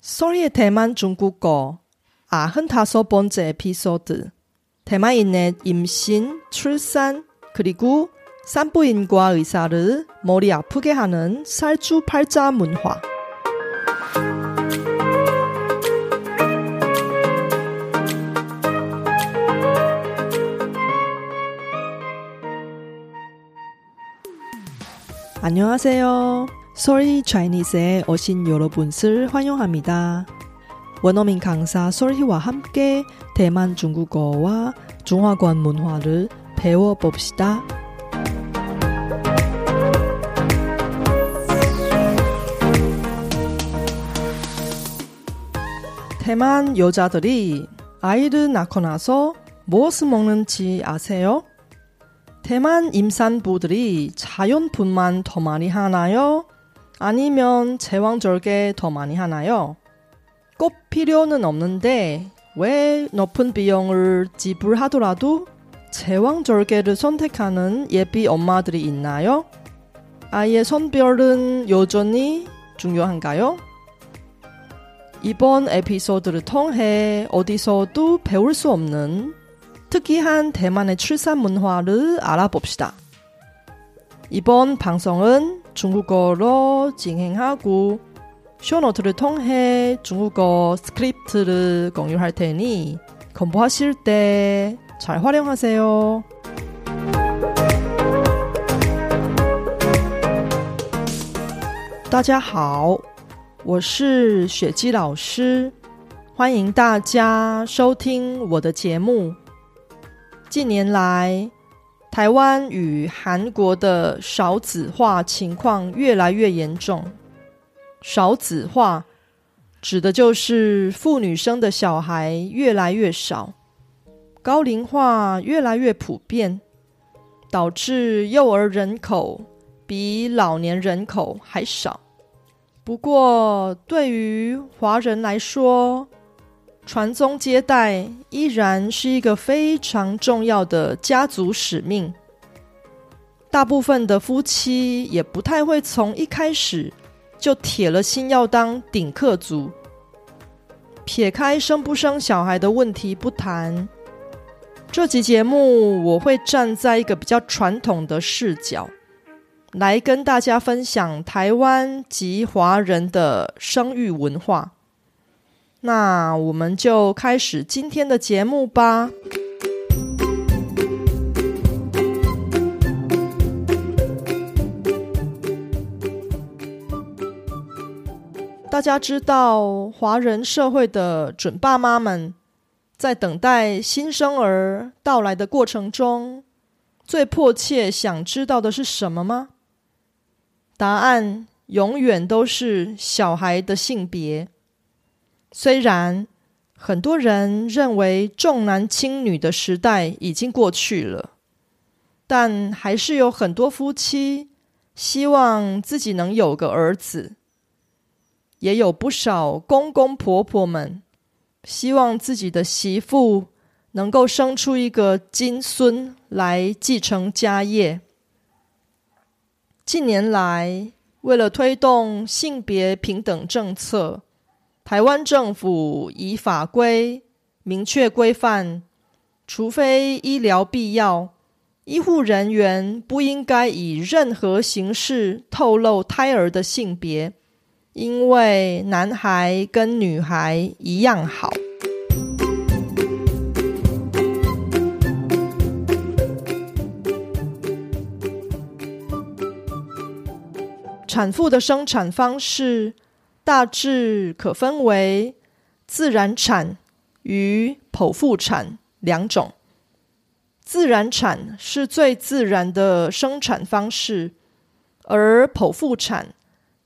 소리의 대만 중국어. 아흔다섯 번째 에피소드. 대만인의 임신, 출산, 그리고 산부인과 의사를 머리 아프게 하는 살주팔자 문화. 안녕하세요. Sorry Chinese에 오신 여러분을 환영합니다. 원어민 강사 솔희와 함께 대만 중국어와 중화권 문화를 배워봅시다. 대만 여자들이 아이를 낳고 나서 무엇을 먹는지 아세요? 대만 임산부들이 자연분만 더 많이 하나요? 아니면 제왕절개 더 많이 하나요? 꼭 필요는 없는데 왜 높은 비용을 지불하더라도 제왕절개를 선택하는 예비 엄마들이 있나요? 아이의 성별은 여전히 중요한가요? 이번 에피소드를 통해 어디서도 배울 수 없는 특이한 대만의 출산 문화를 알아봅시다. 이번 방송은 중국어로 진행하고 쇼노트를 통해 중국어 스크립트를 공유할 테니 공부하실 때 잘 활용하세요. 大家好，我是雪姬老师，欢迎大家收听我的节目。近年来， 台湾与韩国的少子化情况越来越严重。少子化指的就是妇女生的小孩越来越少，高龄化越来越普遍，导致幼儿人口比老年人口还少。不过，对于华人来说，传宗接代依然是一个非常重要的家族使命。大部分的夫妻也不太会从一开始就铁了心要当顶客族。撇开生不生小孩的问题不谈，这集节目我会站在一个比较传统的视角，来跟大家分享台湾及华人的生育文化。那我们就开始今天的节目吧。大家知道，华人社会的准爸妈们在等待新生儿到来的过程中，最迫切想知道的是什么吗？答案永远都是小孩的性别。虽然很多人认为重男轻女的时代已经过去了，但还是有很多夫妻希望自己能有个儿子，也有不少公公婆婆们希望自己的媳妇能够生出一个金孙来继承家业。近年来，为了推动性别平等政策。台湾政府以法规明确规范，除非医疗必要，医护人员不应该以任何形式透露胎儿的性别，因为男孩跟女孩一样好。产妇的生产方式。大致可分为自然产与剖腹产两种。自然产是最自然的生产方式，而剖腹产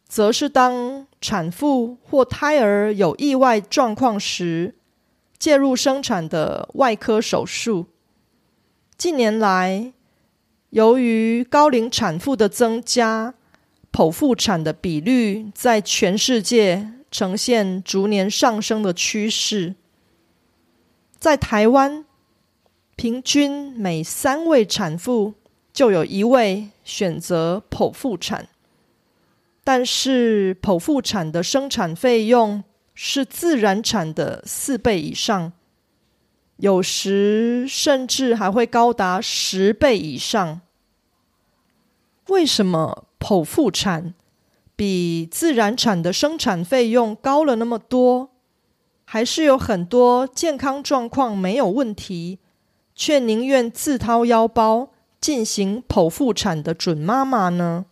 则是当产妇或胎儿有意外状况时介入生产的外科手术。近年来，由于高龄产妇的增加。剖腹产的比率在全世界呈现逐年上升的趋势。在台湾，平均每三位产妇就有一位选择剖腹产，但是剖腹产的生产费用是自然产的四倍以上，有时甚至还会高达十倍以上。为什么剖腹产比自然产的生产费用高了那么多？还是有很多健康状况没有问题，却宁愿自掏腰包进行剖腹产的准妈妈呢？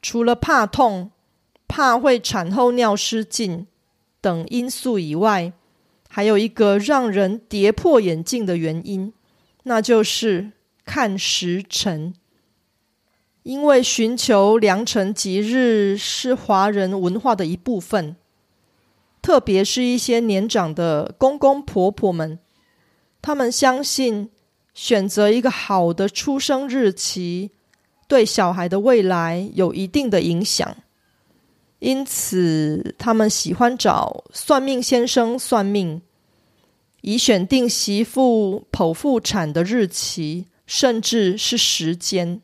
除了怕痛、怕会产后尿失禁等因素以外，还有一个让人跌破眼镜的原因，那就是看时辰。因为寻求良辰吉日是华人文化的一部分，特别是一些年长的公公婆婆们，他们相信选择一个好的出生日期。对小孩的未来有一定的影响，因此他们喜欢找算命先生算命，以选定媳妇剖腹产的日期，甚至是时间。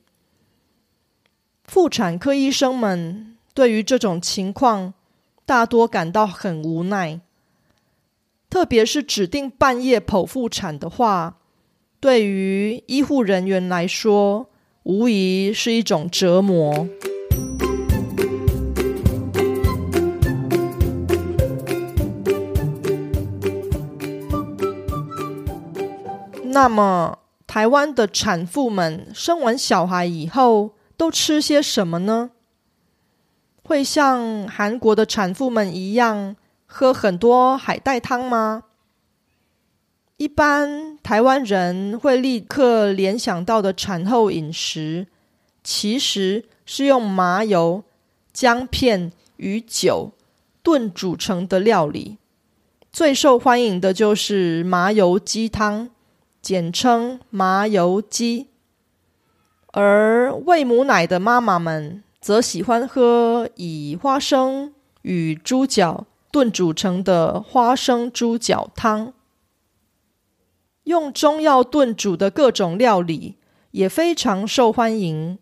妇产科医生们对于这种情况大多感到很无奈，特别是指定半夜剖腹产的话，对于医护人员来说。无疑是一种折磨。那么，台湾的产妇们生完小孩以后都吃些什么呢？会像韩国的产妇们一样喝很多海带汤吗？一般台湾人会立刻联想到的产后饮食，其实是用麻油、姜片与酒炖煮成的料理。最受欢迎的就是麻油鸡汤，简称麻油鸡。而喂母奶的妈妈们则喜欢喝以花生与猪脚炖煮成的花生猪脚汤。用中药炖煮的各种料理也非常受欢迎，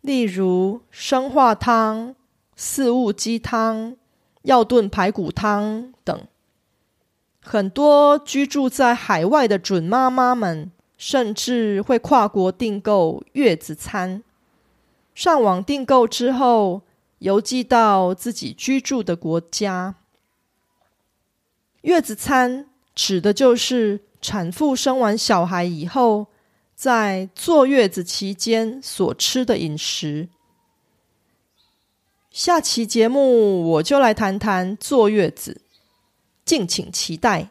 例如生化汤、四物鸡汤、药炖排骨汤等。很多居住在海外的准妈妈们，甚至会跨国订购月子餐，上网订购之后邮寄到自己居住的国家。月子餐指的就是。产妇生完小孩以后，在坐月子期间所吃的饮食。下期节目我就来谈谈坐月子，敬请期待。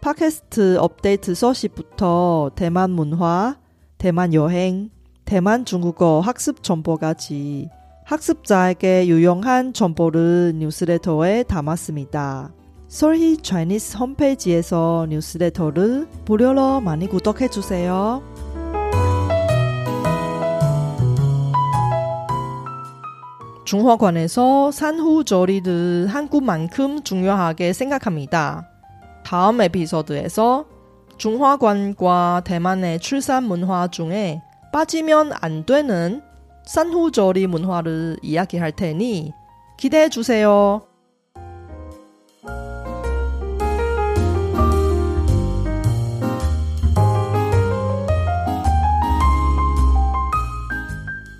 팟캐스트 업데이트 소식부터 대만 문화, 대만 여행, 대만 중국어 학습 정보까지 학습자에게 유용한 정보를 뉴스레터에 담았습니다. 솔희 차이니스 홈페이지에서 뉴스레터를 무료로 많이 구독해 주세요. 중화관에서 산후조리를 한국만큼 중요하게 생각합니다. 다음 에피소드에서 중화관과 대만의 출산 문화 중에 빠지면 안 되는 산후조리 문화를 이야기할 테니 기대해 주세요.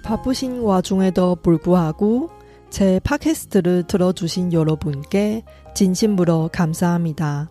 바쁘신 와중에도 불구하고 제 팟캐스트를 들어주신 여러분께 진심으로 감사합니다.